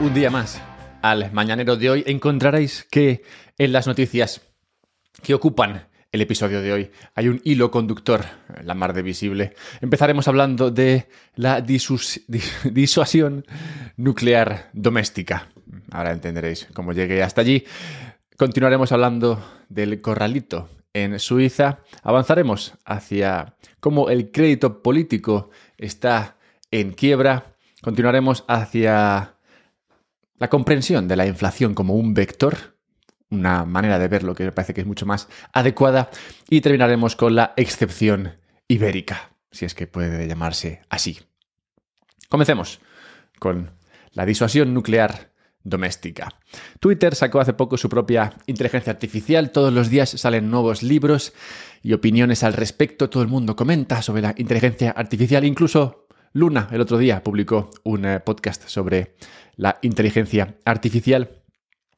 Un día más al Mañanero de hoy. Encontraréis que en las noticias que ocupan el episodio de hoy hay un hilo conductor, la mar de visible. Empezaremos hablando de la disuasión nuclear doméstica. Ahora entenderéis cómo llegué hasta allí. Continuaremos hablando del corralito en Suiza. Avanzaremos hacia cómo el crédito político está en quiebra. Continuaremos hacia la comprensión de la inflación como un vector, una manera de verlo que me parece que es mucho más adecuada. Y terminaremos con la excepción ibérica, si es que puede llamarse así. Comencemos con la disuasión nuclear doméstica. Twitter sacó hace poco su propia inteligencia artificial, todos los días salen nuevos libros y opiniones al respecto, todo el mundo comenta sobre la inteligencia artificial, incluso Luna el otro día publicó un eh, podcast sobre la inteligencia artificial.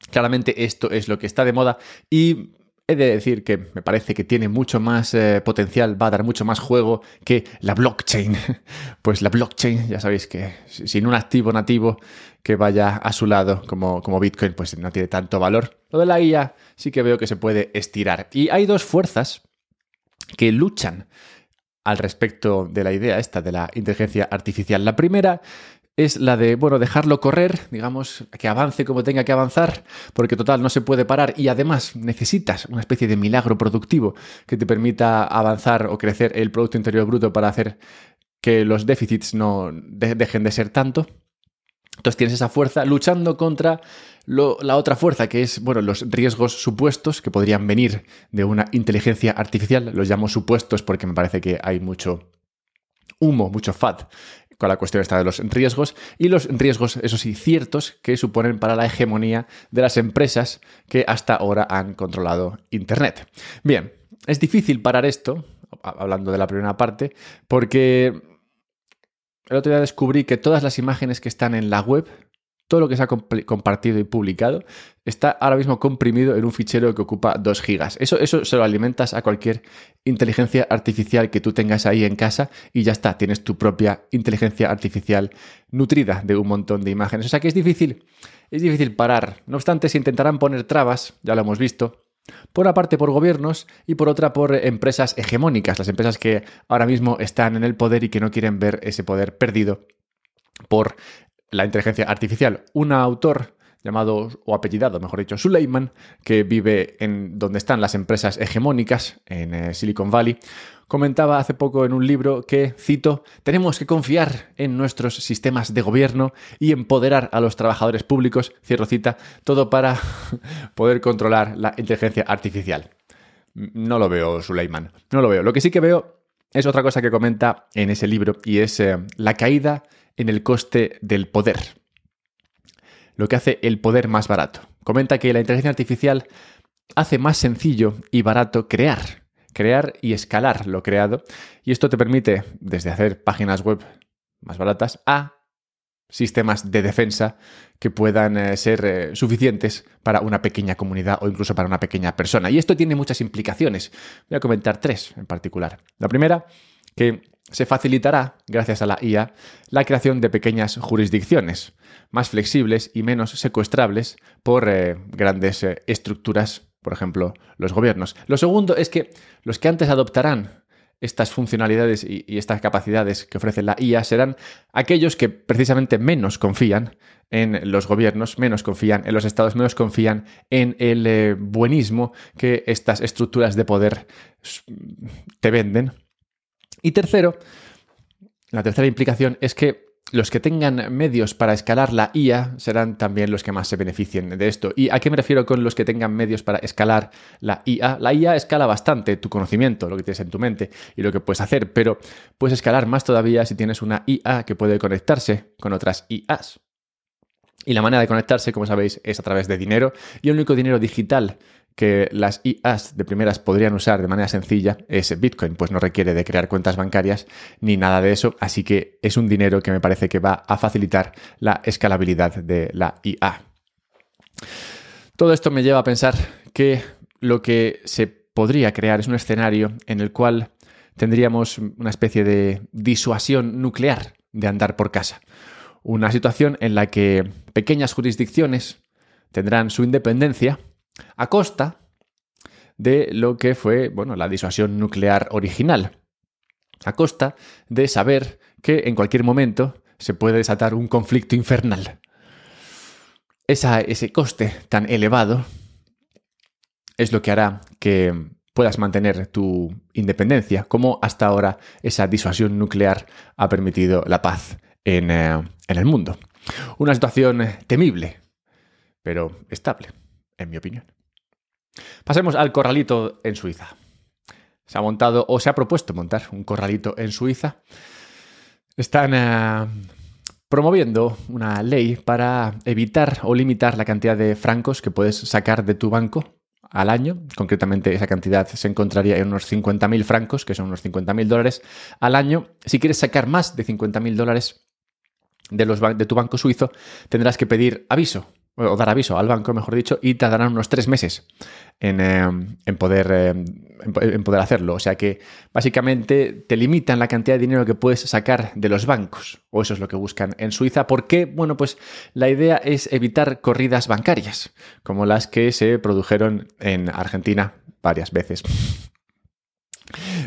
Claramente esto es lo que está de moda y he de decir que me parece que tiene mucho más eh, potencial, va a dar mucho más juego que la blockchain. Pues la blockchain, ya sabéis que sin un activo nativo que vaya a su lado como, como Bitcoin, pues no tiene tanto valor. Lo de la IA sí que veo que se puede estirar. Y hay dos fuerzas que luchan al respecto de la idea esta de la inteligencia artificial. La primera es la de, bueno, dejarlo correr, digamos, que avance como tenga que avanzar, porque total no se puede parar y además necesitas una especie de milagro productivo que te permita avanzar o crecer el Producto Interior Bruto para hacer que los déficits no de- dejen de ser tanto. Entonces tienes esa fuerza luchando contra la otra fuerza, que es, bueno, los riesgos supuestos que podrían venir de una inteligencia artificial. Los llamo supuestos porque me parece que hay mucho humo, mucho FAD con la cuestión esta de los riesgos y los riesgos, eso sí, ciertos que suponen para la hegemonía de las empresas que hasta ahora han controlado Internet. Bien, es difícil parar esto, hablando de la primera parte, porque el otro día descubrí que todas las imágenes que están en la web, todo lo que se ha compartido y publicado, está ahora mismo comprimido en un fichero que ocupa 2 gigas. Eso, eso se lo alimentas a cualquier inteligencia artificial que tú tengas ahí en casa y ya está, tienes tu propia inteligencia artificial nutrida de un montón de imágenes. O sea que es difícil, es difícil parar. No obstante, se intentarán poner trabas, ya lo hemos visto, por una parte por gobiernos y por otra por empresas hegemónicas, las empresas que ahora mismo están en el poder y que no quieren ver ese poder perdido por la inteligencia artificial. Un autor llamado, o apellidado, mejor dicho, Suleiman, que vive en donde están las empresas hegemónicas, en eh, Silicon Valley, comentaba hace poco en un libro que, cito, tenemos que confiar en nuestros sistemas de gobierno y empoderar a los trabajadores públicos, cierro cita, todo para poder controlar la inteligencia artificial. No lo veo, Suleiman, no lo veo. Lo que sí que veo es otra cosa que comenta en ese libro y es eh, la caída en el coste del poder. Lo que hace el poder más barato. Comenta que la inteligencia artificial hace más sencillo y barato crear, crear y escalar lo creado, y esto te permite desde hacer páginas web más baratas a sistemas de defensa que puedan eh, ser eh, suficientes para una pequeña comunidad o incluso para una pequeña persona. Y esto tiene muchas implicaciones. Voy a comentar tres en particular. La primera, que se facilitará, gracias a la IA, la creación de pequeñas jurisdicciones, más flexibles y menos secuestrables por eh, grandes estructuras, por ejemplo, los gobiernos. Lo segundo es que los que antes adoptarán estas funcionalidades y, estas capacidades que ofrece la IA serán aquellos que precisamente menos confían en los gobiernos, menos confían en los estados, menos confían en el eh, buenismo que estas estructuras de poder te venden. Y tercero, la tercera implicación es que los que tengan medios para escalar la IA serán también los que más se beneficien de esto. ¿Y a qué me refiero con los que tengan medios para escalar la IA? La IA escala bastante tu conocimiento, lo que tienes en tu mente y lo que puedes hacer, pero puedes escalar más todavía si tienes una IA que puede conectarse con otras IAs. Y la manera de conectarse, como sabéis, es a través de dinero y el único dinero digital que las IAs de primeras podrían usar de manera sencilla es Bitcoin, pues no requiere de crear cuentas bancarias ni nada de eso, así que es un dinero que me parece que va a facilitar la escalabilidad de la IA. Todo esto me lleva a pensar que lo que se podría crear es un escenario en el cual tendríamos una especie de disuasión nuclear de andar por casa. Una situación en la que pequeñas jurisdicciones tendrán su independencia a costa de lo que fue, bueno, la disuasión nuclear original, a costa de saber que en cualquier momento se puede desatar un conflicto infernal. ese coste tan elevado es lo que hará que puedas mantener tu independencia, como hasta ahora esa disuasión nuclear ha permitido la paz en, eh, en el mundo. Una situación temible, pero estable, en mi opinión. Pasemos al corralito en Suiza. Se ha montado o se ha propuesto montar un corralito en Suiza. Están eh, promoviendo una ley para evitar o limitar la cantidad de francos que puedes sacar de tu banco al año. Concretamente, esa cantidad se encontraría en unos 50.000 francos, que son unos 50.000 dólares al año. Si quieres sacar más de 50.000 dólares de, tu banco suizo, tendrás que pedir aviso o dar aviso al banco, mejor dicho, y tardarán unos tres meses en, eh, poder, eh, en, poder hacerlo. O sea que básicamente te limitan la cantidad de dinero que puedes sacar de los bancos, o eso es lo que buscan en Suiza. ¿Por qué? Bueno, pues la idea es evitar corridas bancarias, como las que se produjeron en Argentina varias veces.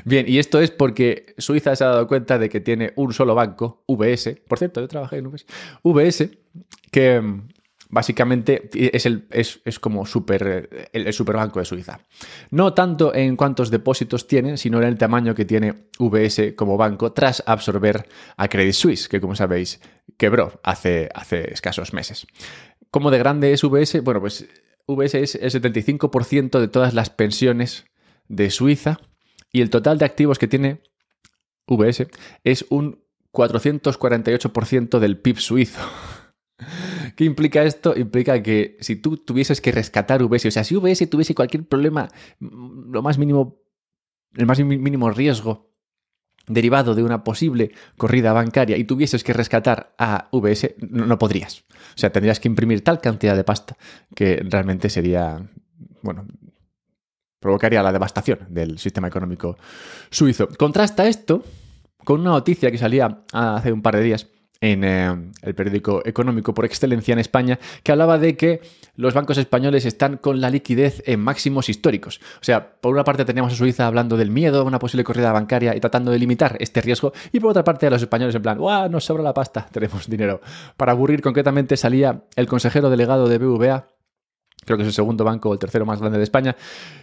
Bien, y esto es porque Suiza se ha dado cuenta de que tiene un solo banco, VS, por cierto, yo trabajé en VS, VS, que Básicamente es, el, es, como super, el, superbanco de Suiza. No tanto en cuántos depósitos tiene, sino en el tamaño que tiene VS como banco tras absorber a Credit Suisse, que como sabéis quebró hace, hace escasos meses. ¿Cómo de grande es VS? Bueno, pues VS es el 75% de todas las pensiones de Suiza y el total de activos que tiene VS es un 448% del PIB suizo. ¿Qué implica esto? Implica que si tú tuvieses que rescatar VS, o sea, si VS tuviese cualquier problema, mm, lo más mínimo, el más mínimo riesgo derivado de una posible corrida bancaria y tuvieses que rescatar a VS, no, podrías. O sea, tendrías que imprimir tal cantidad de pasta que realmente sería, bueno, provocaría la devastación del sistema económico suizo. Contrasta esto con una noticia que salía hace un par de días en eh, el periódico económico por excelencia en España, que hablaba de que los bancos españoles están con la liquidez en máximos históricos. O sea, por una parte tenemos a Suiza hablando del miedo a una posible corrida bancaria y tratando de limitar este riesgo, y por otra parte a los españoles en plan, ¡guau! Nos sobra la pasta, tenemos dinero. Para aburrir, concretamente salía el consejero delegado de BVA, creo que es el segundo banco o el tercero más grande de España,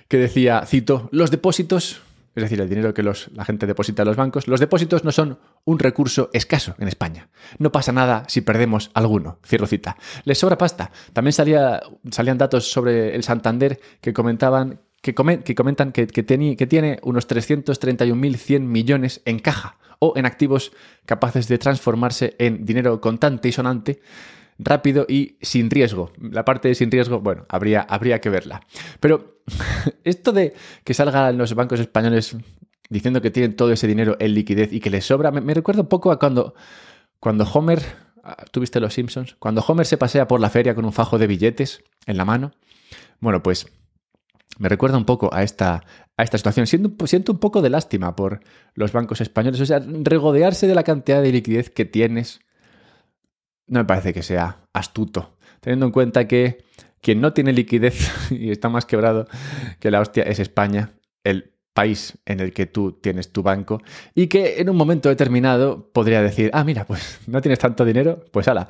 que decía, cito, los depósitos es decir, el dinero que la gente deposita en los bancos, los depósitos no son un recurso escaso en España. No pasa nada si perdemos alguno. Cierro cita. Les sobra pasta. También salía, salían datos sobre el Santander que comentaban que, que comentan que, que, que tiene unos 331.100 millones en caja o en activos capaces de transformarse en dinero contante y sonante rápido y sin riesgo. La parte de sin riesgo, bueno, habría, habría que verla. Pero esto de que salgan los bancos españoles diciendo que tienen todo ese dinero en liquidez y que les sobra, me, recuerda un poco a cuando, cuando Homer, ah, ¿tuviste los Simpsons? Cuando Homer se pasea por la feria con un fajo de billetes en la mano. Bueno, pues me recuerda un poco a esta, a esta situación. Siento, siento un poco de lástima por los bancos españoles. O sea, regodearse de la cantidad de liquidez que tienes no me parece que sea astuto, teniendo en cuenta que quien no tiene liquidez y está más quebrado que la hostia es España, el país en el que tú tienes tu banco y que en un momento determinado podría decir, ah, mira, pues no tienes tanto dinero, pues ala,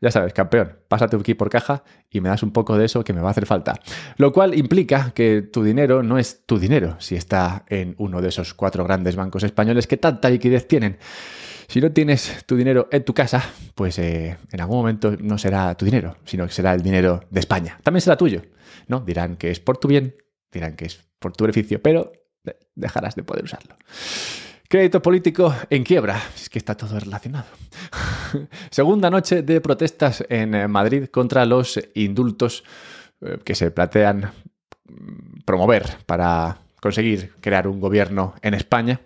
ya sabes, campeón, pásate aquí por caja y me das un poco de eso que me va a hacer falta. Lo cual implica que tu dinero no es tu dinero si está en uno de esos cuatro grandes bancos españoles que tanta liquidez tienen. Si no tienes tu dinero en tu casa, pues eh, en algún momento no será tu dinero, sino que será el dinero de España. También será tuyo, ¿no? Dirán que es por tu bien, dirán que es por tu beneficio, pero dejarás de poder usarlo. Crédito político en quiebra. Es que está todo relacionado. Segunda noche de protestas en eh, Madrid contra los indultos eh, que se plantean mm, promover para conseguir crear un gobierno en España.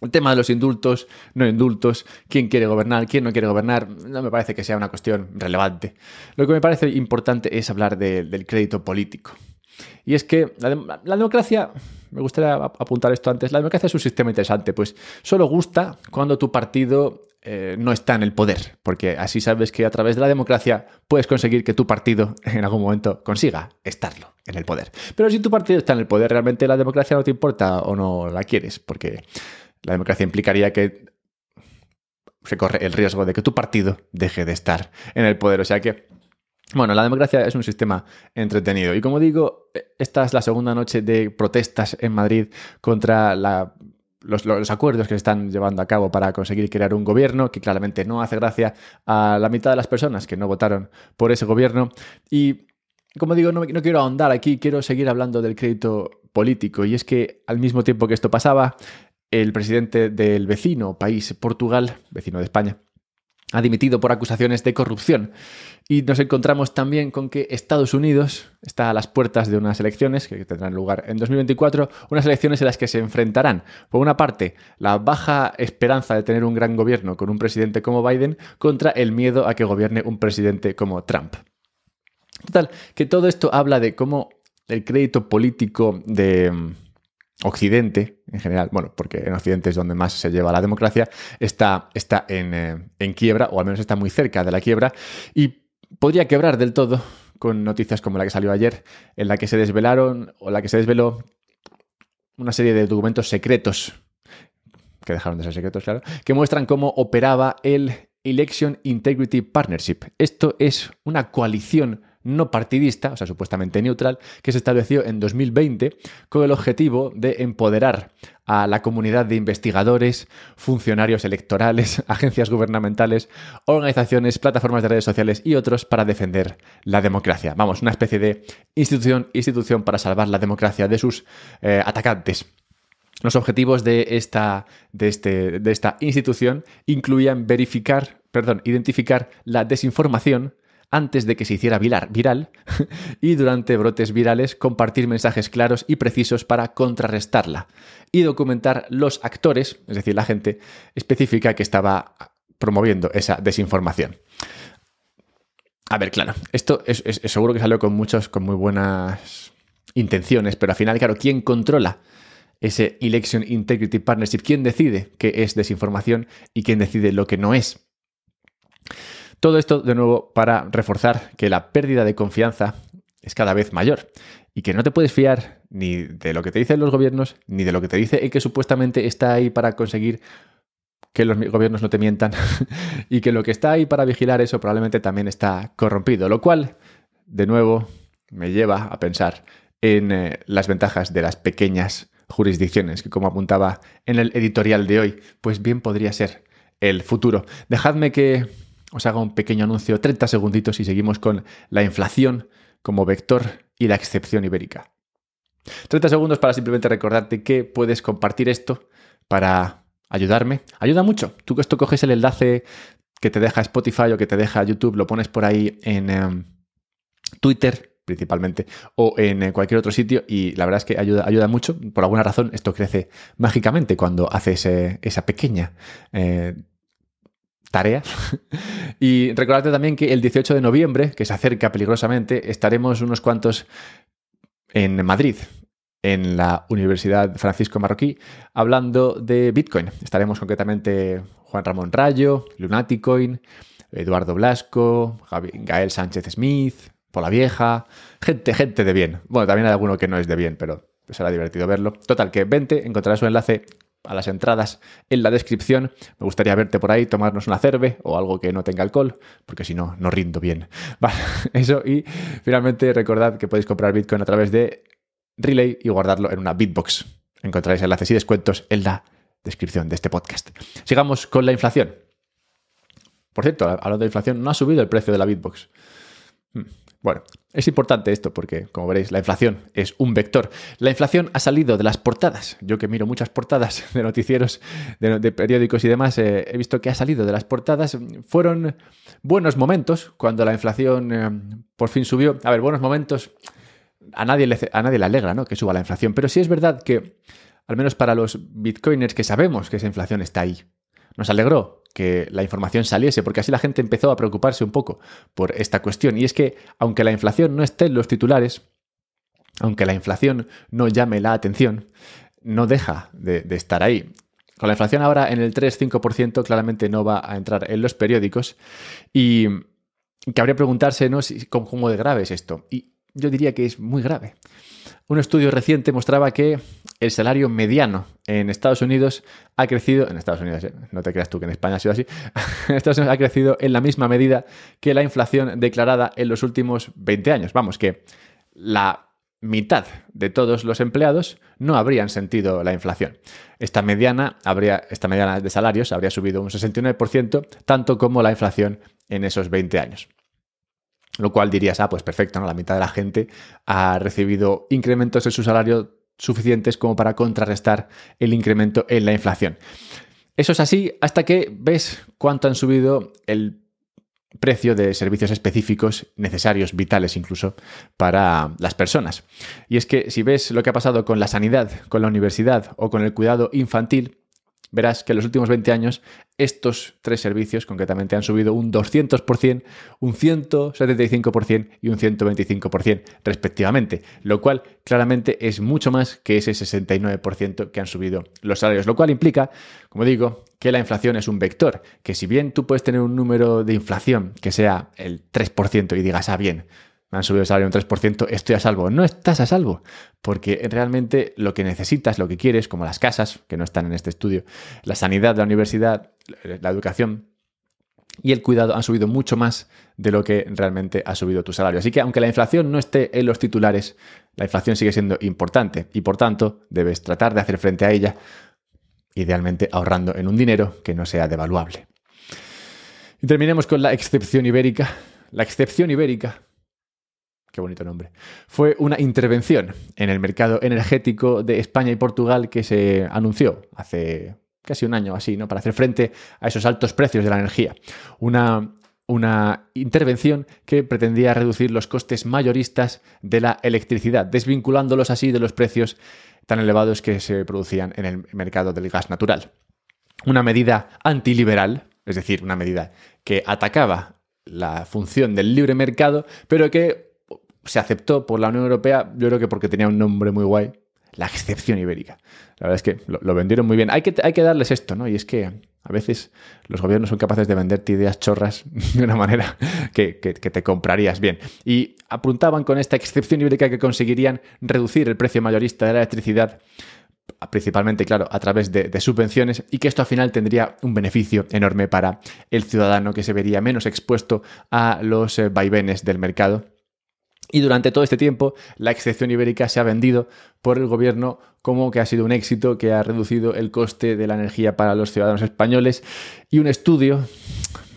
El tema de los indultos, no indultos, quién quiere gobernar, quién no quiere gobernar, no me parece que sea una cuestión relevante. Lo que me parece importante es hablar del crédito político. Y es que la, democracia, me gustaría apuntar esto antes, la democracia es un sistema interesante, pues solo gusta cuando tu partido eh, no está en el poder, porque así sabes que a través de la democracia puedes conseguir que tu partido en algún momento consiga estarlo en el poder. Pero si tu partido está en el poder, realmente la democracia no te importa o no la quieres, porque la democracia implicaría que se corre el riesgo de que tu partido deje de estar en el poder. O sea que, bueno, la democracia es un sistema entretenido. Y como digo, esta es la segunda noche de protestas en Madrid contra la los, acuerdos que se están llevando a cabo para conseguir crear un gobierno que claramente no hace gracia a la mitad de las personas que no votaron por ese gobierno. Y como digo, no, no quiero ahondar aquí, quiero seguir hablando del crédito político. Y es que al mismo tiempo que esto pasaba, el presidente del vecino país, Portugal, vecino de España, ha dimitido por acusaciones de corrupción. Y nos encontramos también con que Estados Unidos está a las puertas de unas elecciones que tendrán lugar en 2024, unas elecciones en las que se enfrentarán, por una parte, la baja esperanza de tener un gran gobierno con un presidente como Biden contra el miedo a que gobierne un presidente como Trump. Total, que todo esto habla de cómo el crédito político de Occidente, en general, bueno, porque en Occidente es donde más se lleva la democracia, está, está en, eh, en, quiebra, o al menos está muy cerca de la quiebra, y podría quebrar del todo con noticias como la que salió ayer, en la que se desvelaron, o la que se desveló una serie de documentos secretos, que dejaron de ser secretos, claro, que muestran cómo operaba el Election Integrity Partnership. Esto es una coalición no partidista, o sea, supuestamente neutral, que se estableció en 2020 con el objetivo de empoderar a la comunidad de investigadores, funcionarios electorales, agencias gubernamentales, organizaciones, plataformas de redes sociales y otros para defender la democracia. Vamos, una especie de institución, institución para salvar la democracia de sus eh, atacantes. Los objetivos de esta, de, este, de esta institución incluían verificar, perdón, identificar la desinformación, antes de que se hiciera viral, y durante brotes virales compartir mensajes claros y precisos para contrarrestarla y documentar los actores, es decir, la gente específica que estaba promoviendo esa desinformación. A ver, claro, esto es, seguro que salió con muchos, con muy buenas intenciones, pero al final, claro, ¿quién controla ese Election Integrity Partnership? ¿Quién decide qué es desinformación y quién decide lo que no es? Todo esto, de nuevo, para reforzar que la pérdida de confianza es cada vez mayor y que no te puedes fiar ni de lo que te dicen los gobiernos, ni de lo que te dice el que supuestamente está ahí para conseguir que los gobiernos no te mientan y que lo que está ahí para vigilar eso probablemente también está corrompido, lo cual, de nuevo, me lleva a pensar en eh, las ventajas de las pequeñas jurisdicciones, que como apuntaba en el editorial de hoy, pues bien podría ser el futuro. Dejadme que os haga un pequeño anuncio, 30 segunditos y seguimos con la inflación como vector y la excepción ibérica. 30 segundos para simplemente recordarte que puedes compartir esto para ayudarme. Ayuda mucho. Tú que esto coges el enlace que te deja Spotify o que te deja YouTube, lo pones por ahí en em, Twitter principalmente o en eh, cualquier otro sitio y la verdad es que ayuda, ayuda mucho. Por alguna razón esto crece mágicamente cuando haces eh, esa pequeña eh, tarea. y recordarte también que el 18 de noviembre, que se acerca peligrosamente, estaremos unos cuantos en Madrid, en la Universidad Francisco Marroquí, hablando de Bitcoin. Estaremos concretamente Juan Ramón Rayo, Lunaticoin, Eduardo Blasco, Gael Sánchez Smith, Pola Vieja, gente, gente de bien. Bueno, también hay alguno que no es de bien, pero será divertido verlo. Total, que 20, encontrarás un enlace a las entradas en la descripción. Me gustaría verte por ahí, tomarnos una cerve o algo que no tenga alcohol, porque si no, no rindo bien. Vale, eso y finalmente recordad que podéis comprar Bitcoin a través de Relay y guardarlo en una Bitbox. Encontraréis enlaces y descuentos en la descripción de este podcast. Sigamos con la inflación. Por cierto, hablando de inflación, no ha subido el precio de la Bitbox. Hmm. Bueno, es importante esto porque, como veréis, la inflación es un vector. La inflación ha salido de las portadas. Yo que miro muchas portadas de noticieros, de, periódicos y demás, eh, he visto que ha salido de las portadas. Fueron buenos momentos cuando la inflación eh, por fin subió. A ver, buenos momentos. A nadie, le, a nadie le alegra ¿no? que suba la inflación, pero sí es verdad que, al menos para los bitcoiners que sabemos que esa inflación está ahí, nos alegró que la información saliese, porque así la gente empezó a preocuparse un poco por esta cuestión. Y es que, aunque la inflación no esté en los titulares, aunque la inflación no llame la atención, no deja de, estar ahí. Con la inflación ahora en el 3-5% claramente no va a entrar en los periódicos y cabría preguntarse ¿no? si, cómo de grave es esto. Y yo diría que es muy grave. Un estudio reciente mostraba que el salario mediano en Estados Unidos ha crecido, en Estados Unidos, ¿eh? no te creas tú que en España ha sido así, Estados Unidos ha crecido en la misma medida que la inflación declarada en los últimos 20 años. Vamos, que la mitad de todos los empleados no habrían sentido la inflación. Esta mediana, habría, esta mediana de salarios habría subido un 69%, tanto como la inflación en esos 20 años. Lo cual dirías, ah, pues perfecto, ¿no? La mitad de la gente ha recibido incrementos en su salario suficientes como para contrarrestar el incremento en la inflación. Eso es así hasta que ves cuánto han subido el precio de servicios específicos necesarios, vitales incluso, para las personas. Y es que si ves lo que ha pasado con la sanidad, con la universidad o con el cuidado infantil, verás que en los últimos 20 años estos tres servicios concretamente han subido un 200%, un 175% y un 125% respectivamente, lo cual claramente es mucho más que ese 69% que han subido los salarios, lo cual implica, como digo, que la inflación es un vector, que si bien tú puedes tener un número de inflación que sea el 3% y digas, ah, bien, me han subido el salario un 3%, estoy a salvo. No estás a salvo, porque realmente lo que necesitas, lo que quieres, como las casas, que no están en este estudio, la sanidad, la universidad, la educación y el cuidado han subido mucho más de lo que realmente ha subido tu salario. Así que aunque la inflación no esté en los titulares, la inflación sigue siendo importante y por tanto debes tratar de hacer frente a ella, idealmente ahorrando en un dinero que no sea devaluable. Y terminemos con la excepción ibérica. La excepción ibérica qué bonito nombre, fue una intervención en el mercado energético de España y Portugal que se anunció hace casi un año así, ¿no? Para hacer frente a esos altos precios de la energía. Una, una intervención que pretendía reducir los costes mayoristas de la electricidad, desvinculándolos así de los precios tan elevados que se producían en el mercado del gas natural. Una medida antiliberal, es decir, una medida que atacaba la función del libre mercado, pero que se aceptó por la Unión Europea, yo creo que porque tenía un nombre muy guay, la excepción ibérica. La verdad es que lo, vendieron muy bien. Hay que, hay que darles esto, ¿no? Y es que a veces los gobiernos son capaces de venderte ideas chorras de una manera que, que, te comprarías bien. Y apuntaban con esta excepción ibérica que conseguirían reducir el precio mayorista de la electricidad principalmente, claro, a través de, de, subvenciones y que esto al final tendría un beneficio enorme para el ciudadano que se vería menos expuesto a los eh, vaivenes del mercado y durante todo este tiempo, la excepción ibérica se ha vendido por el gobierno como que ha sido un éxito, que ha reducido el coste de la energía para los ciudadanos españoles. Y un estudio,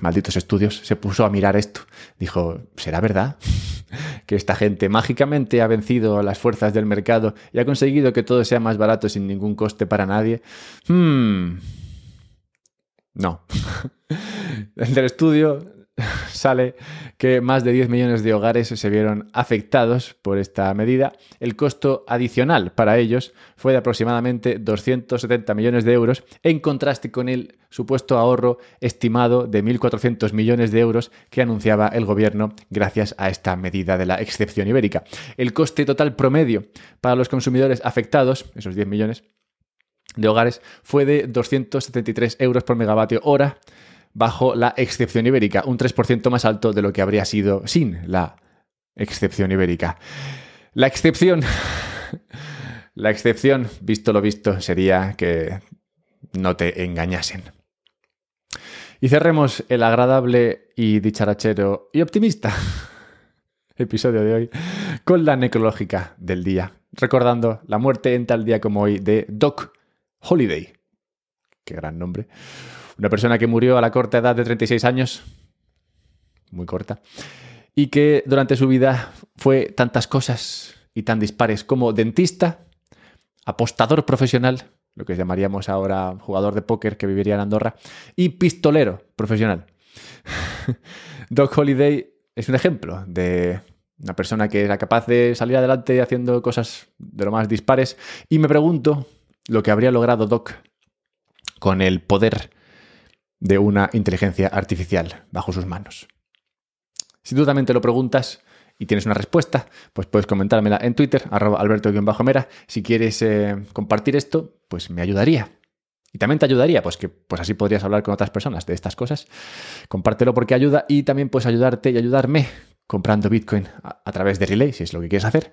malditos estudios, se puso a mirar esto. Dijo, ¿será verdad? que esta gente mágicamente ha vencido a las fuerzas del mercado y ha conseguido que todo sea más barato sin ningún coste para nadie. Hmm. No. Del estudio sale que más de 10 millones de hogares se vieron afectados por esta medida. El costo adicional para ellos fue de aproximadamente 270 millones de euros, en contraste con el supuesto ahorro estimado de 1.400 millones de euros que anunciaba el gobierno gracias a esta medida de la excepción ibérica. El coste total promedio para los consumidores afectados, esos 10 millones de hogares, fue de 273 euros por megavatio hora bajo la excepción ibérica, un 3% más alto de lo que habría sido sin la excepción ibérica. La excepción, la excepción, visto lo visto, sería que no te engañasen. Y cerremos el agradable y dicharachero y optimista episodio de hoy con la necrológica del día, recordando la muerte en tal día como hoy de Doc Holiday. Qué gran nombre. Una persona que murió a la corta edad de 36 años, muy corta, y que durante su vida fue tantas cosas y tan dispares como dentista, apostador profesional, lo que llamaríamos ahora jugador de póker que viviría en Andorra, y pistolero profesional. Doc Holiday es un ejemplo de una persona que era capaz de salir adelante haciendo cosas de lo más dispares, y me pregunto lo que habría logrado Doc con el poder de una inteligencia artificial bajo sus manos. Si tú también te lo preguntas y tienes una respuesta, pues puedes comentármela en Twitter, arroba alberto-mera. Si quieres eh, compartir esto, pues me ayudaría. Y también te ayudaría, pues que pues así podrías hablar con otras personas de estas cosas. Compártelo porque ayuda y también puedes ayudarte y ayudarme comprando Bitcoin a, a través de Relay, si es lo que quieres hacer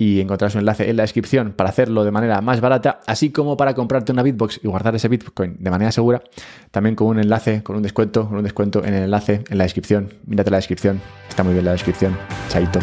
y encontrarás un enlace en la descripción para hacerlo de manera más barata, así como para comprarte una Bitbox y guardar ese Bitcoin de manera segura, también con un enlace, con un descuento, con un descuento en el enlace en la descripción. Mírate la descripción, está muy bien la descripción. Chaito.